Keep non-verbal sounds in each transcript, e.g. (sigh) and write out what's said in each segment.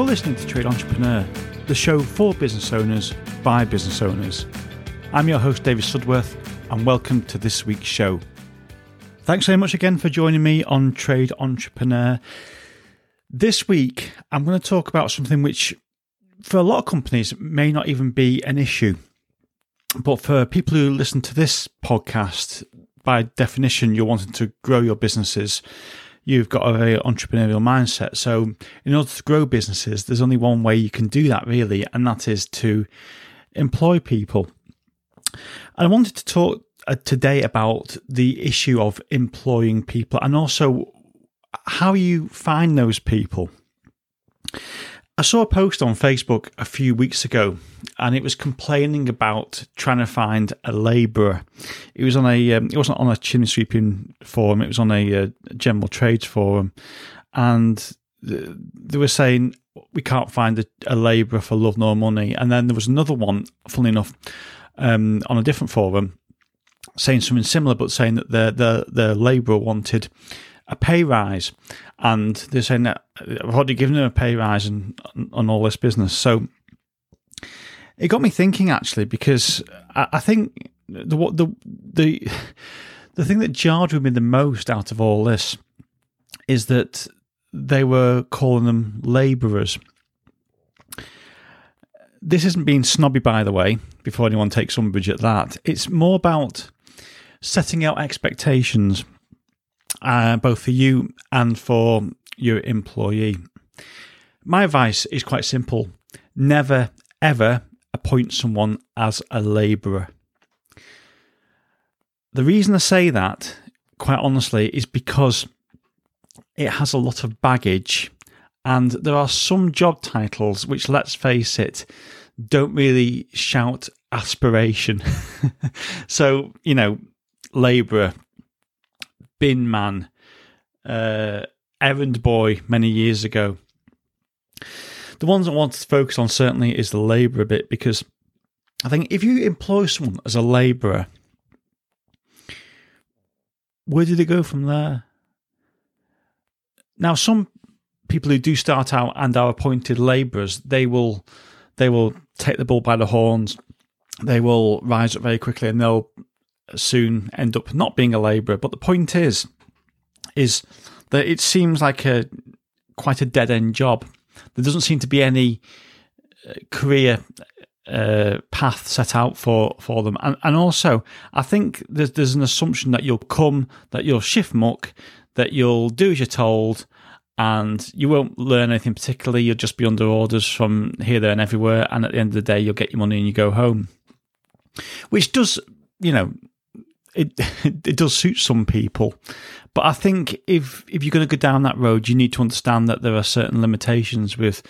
You're listening to Trade Entrepreneur, the show for business owners by business owners. I'm your host, David Sudworth, and welcome to this week's show. Thanks very much again for joining me on Trade Entrepreneur. This week, I'm going to talk about something which, for a lot of companies, may not even be an issue. But for people who listen to this podcast, by definition, you're wanting to grow your businesses. You've got a very entrepreneurial mindset. So, in order to grow businesses, there's only one way you can do that, really, and that is to employ people. And I wanted to talk uh, today about the issue of employing people and also how you find those people. I saw a post on Facebook a few weeks ago and it was complaining about trying to find a labourer. It was on a, um, it wasn't on a chimney sweeping forum, it was on a uh, general trades forum. And they were saying, we can't find a, a labourer for love nor money. And then there was another one, funnily enough, um, on a different forum saying something similar, but saying that the the the labourer wanted a pay rise, and they're saying that I've already given them a pay rise and on all this business. So it got me thinking actually, because I, I think the what the the the thing that jarred with me the most out of all this is that they were calling them labourers this isn't being snobby, by the way, before anyone takes umbrage at that. It's more about setting out expectations, uh, both for you and for your employee. My advice is quite simple never, ever appoint someone as a labourer. The reason I say that, quite honestly, is because it has a lot of baggage and there are some job titles which, let's face it, don't really shout aspiration. (laughs) so, you know, labourer, bin man, uh, errand boy many years ago. The ones I want to focus on certainly is the labourer bit because I think if you employ someone as a labourer, where do they go from there? Now, some people who do start out and are appointed labourers, they will they will take the bull by the horns. They will rise up very quickly, and they'll soon end up not being a labourer. But the point is, is that it seems like a quite a dead end job. There doesn't seem to be any uh, career uh, path set out for, for them. And, and also, I think there's, there's an assumption that you'll come, that you'll shift muck, that you'll do as you're told, and you won't learn anything particularly. You'll just be under orders from here, there, and everywhere. And at the end of the day, you'll get your money and you go home, which does, you know, it (laughs) it does suit some people. But I think if if you're going to go down that road, you need to understand that there are certain limitations with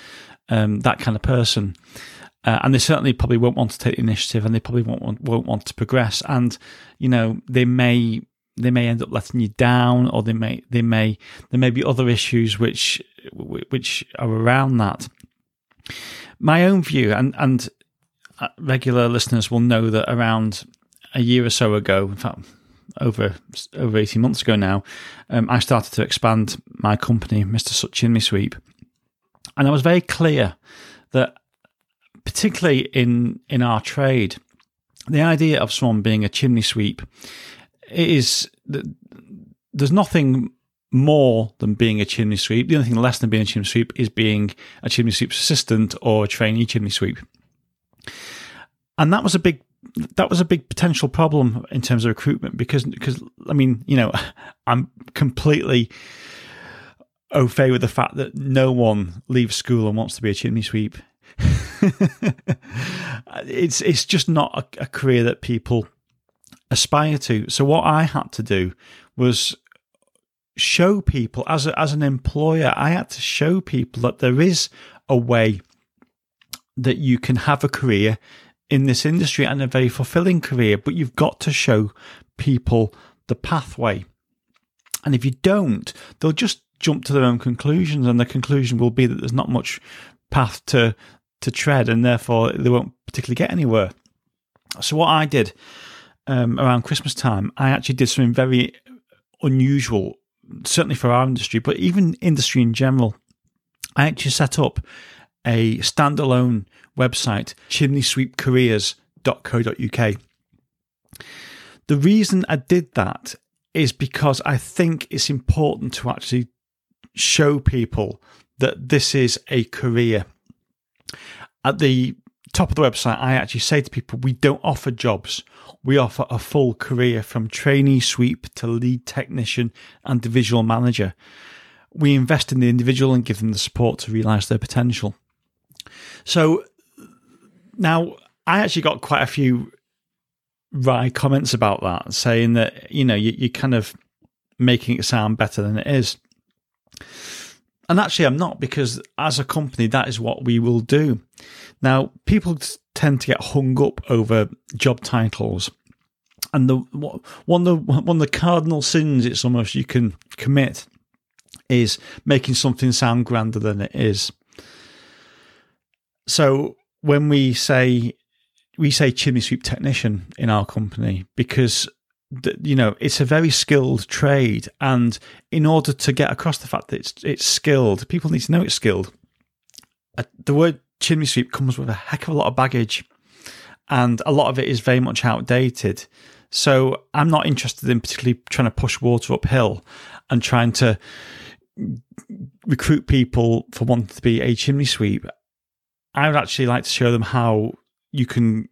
um, that kind of person. Uh, and they certainly probably won't want to take the initiative, and they probably won't want, won't want to progress. And you know, they may they may end up letting you down, or they may they may there may be other issues which which are around that. My own view, and and uh, regular listeners will know that around a year or so ago, in fact, over over eighteen months ago now, um, I started to expand my company, Mister Sut Chimney Sweep, and I was very clear that, particularly in in our trade, the idea of someone being a chimney sweep is there's nothing more than being a chimney sweep. The only thing less than being a chimney sweep is being a chimney sweep's assistant or a trainee chimney sweep. And that was a big that was a big potential problem in terms of recruitment because because I mean, you know, (laughs) I'm completely au fait with the fact that no one leaves school and wants to be a chimney sweep. (laughs) it's it's just not a, a career that people aspire to. So what I had to do was show people as a, as an employer, I had to show people that there is a way that you can have a career in this industry and a very fulfilling career, but you've got to show people the pathway. And if you don't, they'll just jump to their own conclusions, and the conclusion will be that there's not much path to to tread, and therefore they won't particularly get anywhere. So what I did um, around Christmas time, I actually did something very unusual, certainly for our industry, but even industry in general. I actually set up a standalone website, chimneysweepcareers.co.uk. The reason I did that is because I think it's important to actually show people that this is a career. At the top of the website, I actually say to people, we don't offer jobs. We offer a full career from trainee sweep to lead technician and divisional manager. We invest in the individual and give them the support to realize their potential. So now I actually got quite a few wry comments about that, saying that, you know, you, you're kind of making it sound better than it is. And actually, I'm not because as a company, that is what we will do. Now, people tend to get hung up over job titles. And the one of the (laughs) one of the cardinal sins it's almost you can commit is making something sound grander than it is. So when we say we say chimney sweep technician in our company because you know it's a very skilled trade. And in order to get across the fact that it's it's skilled people need to know it's skilled. Uh, the word chimney sweep comes with a heck of a lot of baggage and a lot of it is very much outdated. So i'm not interested in particularly trying to push water uphill and trying to recruit people for wanting to be a chimney sweep i would actually like to show them how you can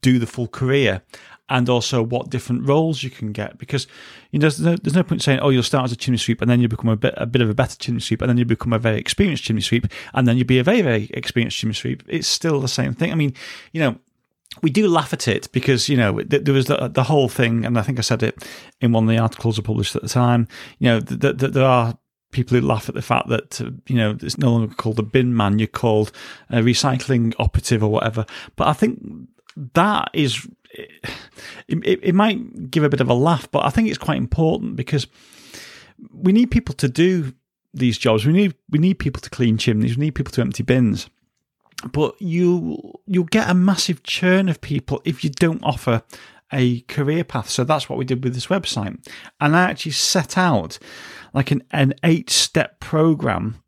do the full career and also what different roles you can get because you know there's no, there's no point saying oh you'll start as a chimney sweep and then you become a bit a bit of a better chimney sweep and then you become a very experienced chimney sweep and then you be a very very experienced chimney sweep. It's still the same thing. I mean you know we do laugh at it because you know there was the, the whole thing and i think i said it in one of the articles i published at the time you know that the, there are people who laugh at the fact that uh, you know it's no longer called a bin man you're called a recycling operative or whatever but i think that is it, it, it might give a bit of a laugh, but I think it's quite important because we need people to do these jobs. We need we need people to clean chimneys. We need people to empty bins. But you you'll get a massive churn of people if you don't offer a career path. So that's what we did with this website. And I actually set out like an, an eight step program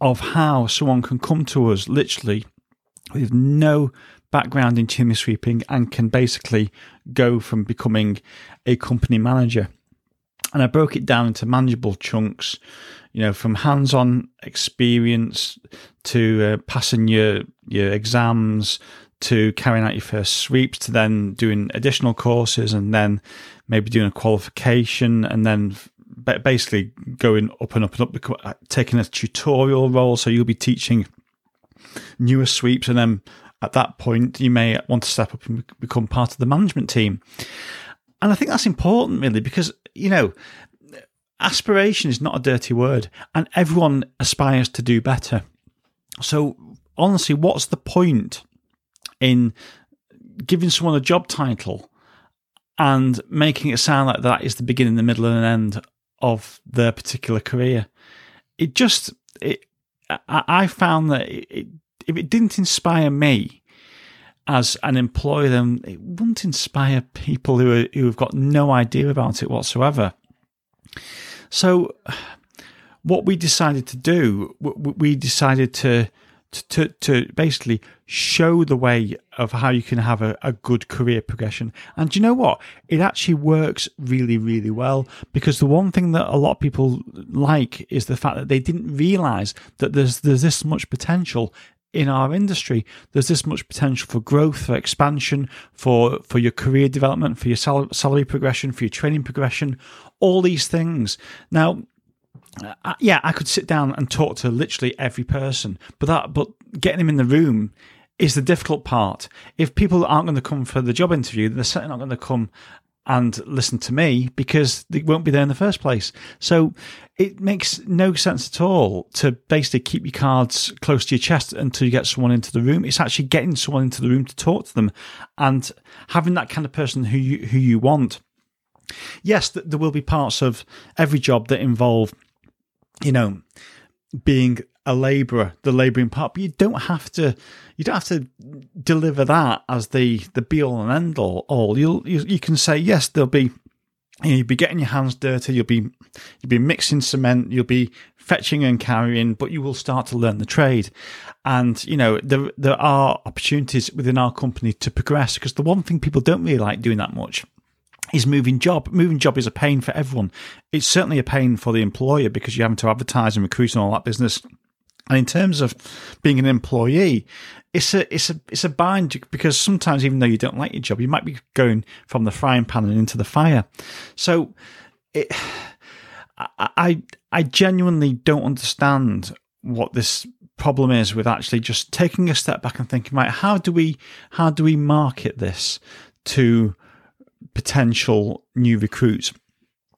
of how someone can come to us literally with no background in chimney sweeping and can basically go from becoming a company manager. And I broke it down into manageable chunks, you know, from hands-on experience to uh, passing your your exams to carrying out your first sweeps to then doing additional courses and then maybe doing a qualification and then basically going up and up and up, uh, taking a tutorial role. So you'll be teaching newer sweeps and then at that point, you may want to step up and become part of the management team. And I think that's important, really, because, you know, aspiration is not a dirty word, and everyone aspires to do better. So, honestly, what's the point in giving someone a job title and making it sound like that is the beginning, the middle, and end of their particular career? It just, it, I found that it, if it didn't inspire me as an employer, then it wouldn't inspire people who are, who have got no idea about it whatsoever. So, what we decided to do, we decided to to, to basically show the way of how you can have a, a good career progression. And you know what? It actually works really, really well because the one thing that a lot of people like is the fact that they didn't realize that there's there's this much potential in our industry. There's this much potential for growth, for expansion, for for your career development, for your sal- salary progression, for your training progression, all these things. Now, uh, yeah, I could sit down and talk to literally every person, but that but getting them in the room is the difficult part. If people aren't going to come for the job interview, they're certainly not going to come and listen to me because they won't be there in the first place. So it makes no sense at all to basically keep your cards close to your chest until you get someone into the room. It's actually getting someone into the room to talk to them and having that kind of person who you, who you want. Yes, there will be parts of every job that involve, you know, being a labourer, the labouring part, but you don't have to you don't have to deliver that as the the be all and end all. All you'll you, you can say yes, there'll be you know, you'll be getting your hands dirty. You'll be you'll be mixing cement. You'll be fetching and carrying, but you will start to learn the trade. And you know there there are opportunities within our company to progress because the one thing people don't really like doing that much is moving job. Moving job is a pain for everyone. It's certainly a pain for the employer because you're having to advertise and recruit and all that business. And in terms of being an employee, it's a it's a it's a bind because sometimes even though you don't like your job, you might be going from the frying pan and into the fire. So it, I I genuinely don't understand what this problem is with actually just taking a step back and thinking, right, how do we how do we market this to potential new recruits?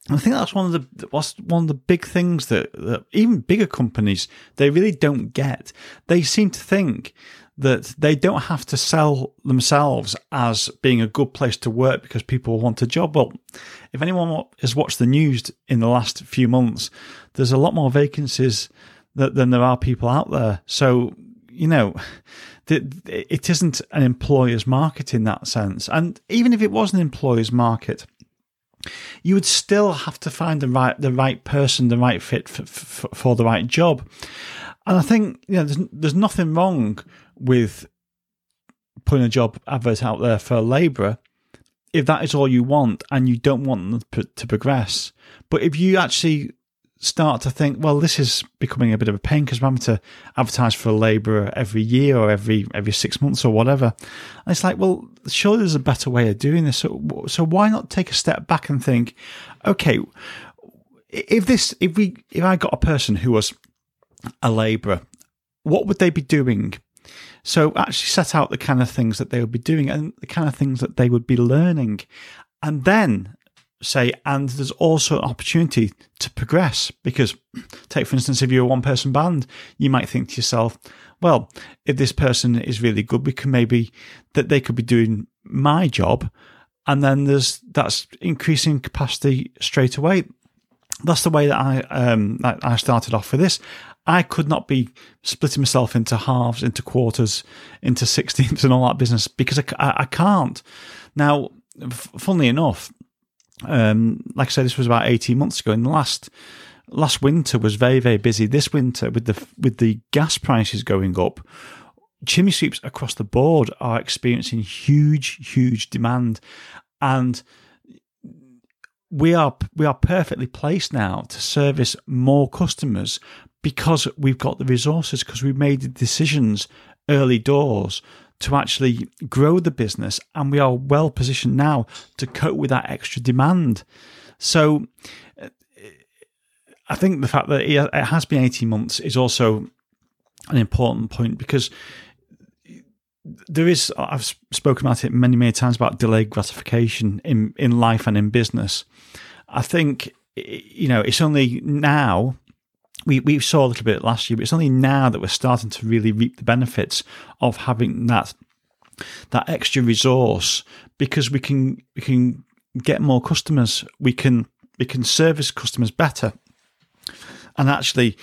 I think that's one of the what's one of the big things that, that even bigger companies they really don't get. They seem to think that they don't have to sell themselves as being a good place to work because people want a job. Well, if anyone has watched the news in the last few months, there's a lot more vacancies than there are people out there. So, you know, it isn't an employer's market in that sense. And even if it was an employer's market, you would still have to find the right the right person, the right fit for, for, for the right job. And I think you know there's, there's nothing wrong with putting a job advert out there for a labourer if that is all you want and you don't want them to progress. But if you actually start to think, well, this is becoming a bit of a pain because I'm having to advertise for a labourer every year or every every six months or whatever. And it's like, well, surely there's a better way of doing this. So, so why not take a step back and think, okay, if this, if we, if I got a person who was a labourer, what would they be doing so actually set out the kind of things that they would be doing and the kind of things that they would be learning. And then say, and there's also an opportunity to progress because take, for instance, if you're a one person band, you might think to yourself, well, if this person is really good, we can maybe that they could be doing my job. And then there's that's increasing capacity straight away. That's the way that I um, I started off with this. I could not be splitting myself into halves, into quarters, into sixteenths, and all that business because I, I, I can't. Now, funnily enough, um, like I said, this was about eighteen months ago. In the last last winter was very very busy. This winter, with the with the gas prices going up, chimney sweeps across the board are experiencing huge huge demand, and we are we are perfectly placed now to service more customers because we've got the resources, because we've made the decisions early doors to actually grow the business, and we are well positioned now to cope with that extra demand. So, uh, I think the fact that it has been 18 months is also an important point because there is I've spoken about it many many times about delayed gratification in in life and in business. I think you know it's only now we, we saw a little bit last year, but it's only now that we're starting to really reap the benefits of having that that extra resource because we can we can get more customers, we can we can service customers better, and actually.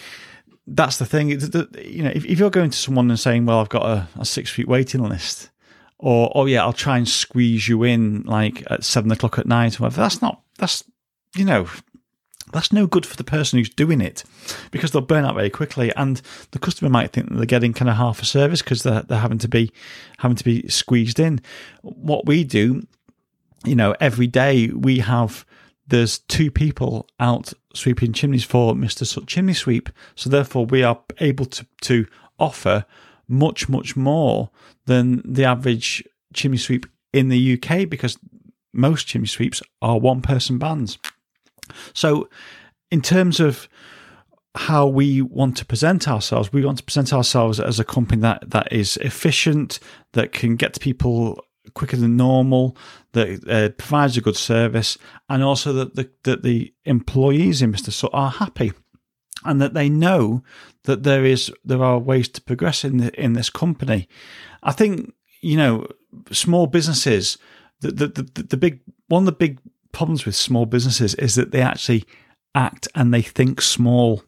That's the thing. You know, if, if you're going to someone and saying, "Well, I've got a, a six week waiting list," or "Oh yeah, I'll try and squeeze you in like at seven o'clock at night," whatever, that's not that's you know that's no good for the person who's doing it because they'll burn out very quickly. And the customer might think that they're getting kind of half a service because they're, they're having to be having to be squeezed in. What we do you know every day we have there's two people out sweeping chimneys for Mr. Chimney Sweep. So therefore we are able to to offer much much more than the average chimney sweep in the UK because most chimney sweeps are one person bands so, in terms of how we want to present ourselves, we want to present ourselves as a company that, that is efficient, that can get to people quicker than normal, that uh, provides a good service, and also that the, that the employees in Mr. Sut are happy and that they know that there is there are ways to progress in the, in this company. I think you know small businesses the, the the the big one of the big problems with small businesses is that they actually act and they think small.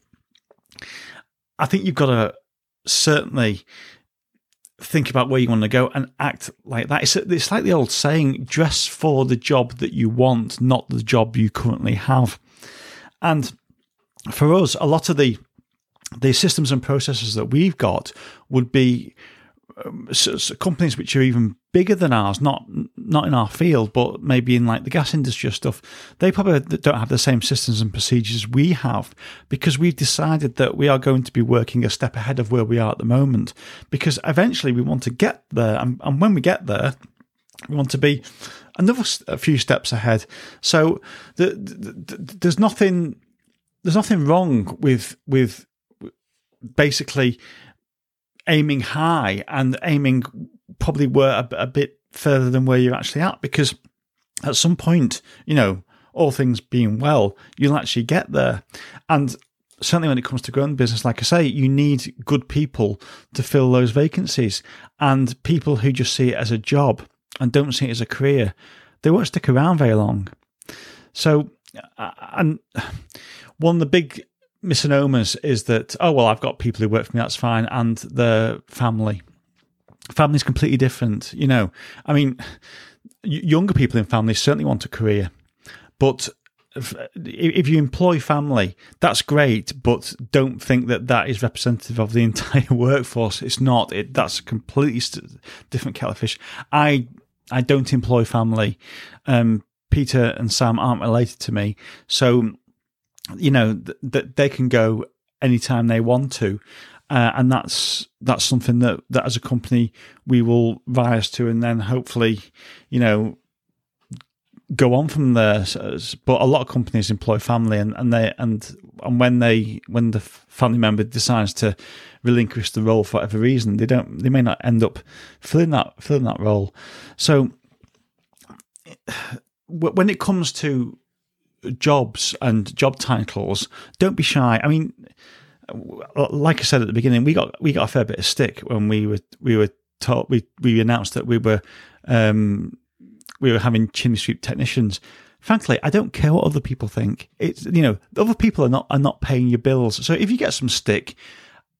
I think you've got to certainly think about where you want to go and act like that. It's, it's like the old saying dress for the job that you want, not the job you currently have. And for us, a lot of the the systems and processes that we've got would be um, companies which are even bigger than ours, not not in our field, but maybe in like the gas industry stuff. They probably don't have the same systems and procedures we have because we've decided that we are going to be working a step ahead of where we are at the moment. Because eventually we want to get there, and, and when we get there, we want to be another a few steps ahead. So the, the, the, there's nothing there's nothing wrong with with basically aiming high and aiming probably were a, a bit further than where you're actually at because at some point, you know, all things being well, you'll actually get there. And certainly when it comes to growing business, like I say, you need good people to fill those vacancies. And people who just see it as a job and don't see it as a career, they won't stick around very long. So, uh, and one of the big misnomers is that oh well I've got people who work for me that's fine and the family family's completely different you know. I mean younger people in families certainly want a career but if you employ family that's great but don't think that that is representative of the (laughs) entire workforce. It's not. It that's a completely different kettle of fish. I I don't employ family. Um Peter and Sam aren't related to me so you know that th- they can go anytime they want to. Uh, and that's that's something that, that as a company we will rise to, and then hopefully, you know, go on from there. But a lot of companies employ family, and, and they and and when they when the family member decides to relinquish the role for whatever reason, they don't they may not end up filling that filling that role. So (sighs) when it comes to jobs and job titles, don't be shy. I mean, like I said at the beginning, we got we got a fair bit of stick when we were we were told we we announced that we were um, we were having chimney sweep technicians. Frankly, I don't care what other people think. It's you know other people are not are not paying your bills. So if you get some stick,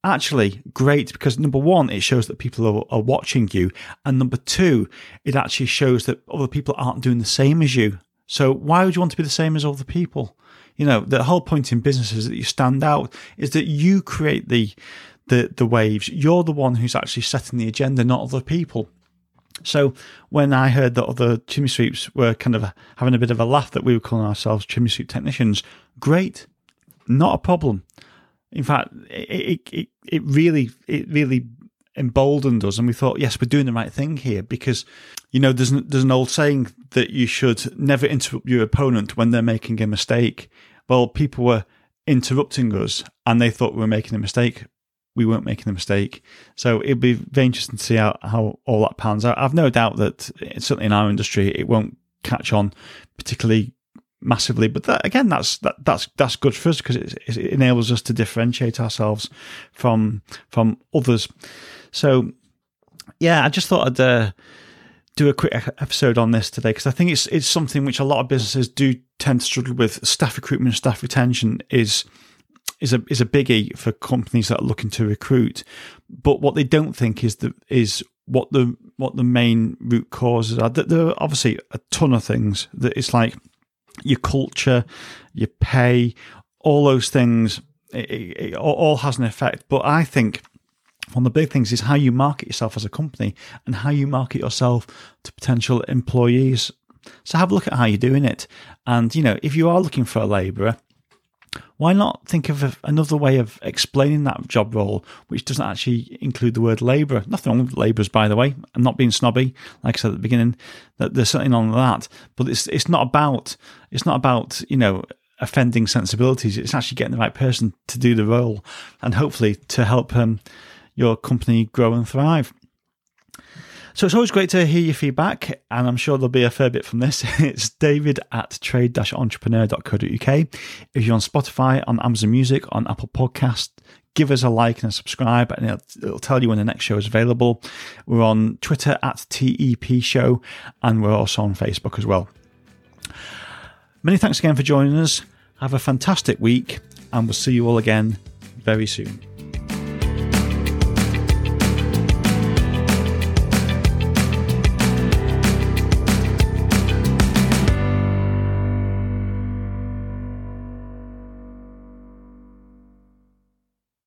actually great because number one, it shows that people are, are watching you, and number two, it actually shows that other people aren't doing the same as you. So why would you want to be the same as other people? You know, the whole point in business is that you stand out, is that you create the the the waves. You're the one who's actually setting the agenda, not other people. So when I heard that other chimney sweeps were kind of having a bit of a laugh that we were calling ourselves chimney sweep technicians, great, not a problem. In fact, it it it really it really emboldened us, and we thought, yes, we're doing the right thing here because you know there's there's an old saying that you should never interrupt your opponent when they're making a mistake. Well, people were interrupting us, and they thought we were making a mistake. We weren't making a mistake, so it'd be very interesting to see how, how all that pans out. I've no doubt that eh, certainly in our industry, it won't catch on particularly massively. But that, again, that's that, that's that's good for us because it, it, enables us to differentiate ourselves from from others. So, yeah, I just thought I'd uh, do a quick episode on this today because I think it's it's something which a lot of businesses do tend to struggle with. Staff recruitment, and staff retention is is a is a biggie for companies that are looking to recruit. But what they don't think is the is what the what the main root causes are. There are obviously a ton of things that it's like your culture, your pay, all those things. It, it, it all has an effect. But I think one of the big things is how you market yourself as a company and how you market yourself to potential employees. So have a look at how you're doing it. And, you know, if you are looking for a labourer, why not think of another way of explaining that job role, which doesn't actually include the word labourer? Nothing wrong with labourers, by the way. I'm not being snobby, like I said at the beginning. That there's something on that, but it's it's not about it's not about you know offending sensibilities. It's actually getting the right person to do the role, and hopefully to help um, your company grow and thrive. So it's always great to hear your feedback, and I'm sure there'll be a fair bit from this. (laughs) It's david at trade-entrepreneur.co.uk. If you're on Spotify, on Amazon Music, on Apple Podcast, give us a like and a subscribe, and it'll, it'll, tell you when the next show is available. We're on Twitter at TEP Show, and we're also on Facebook as well. Many thanks again for joining us. Have a fantastic week, and we'll see you all again very soon.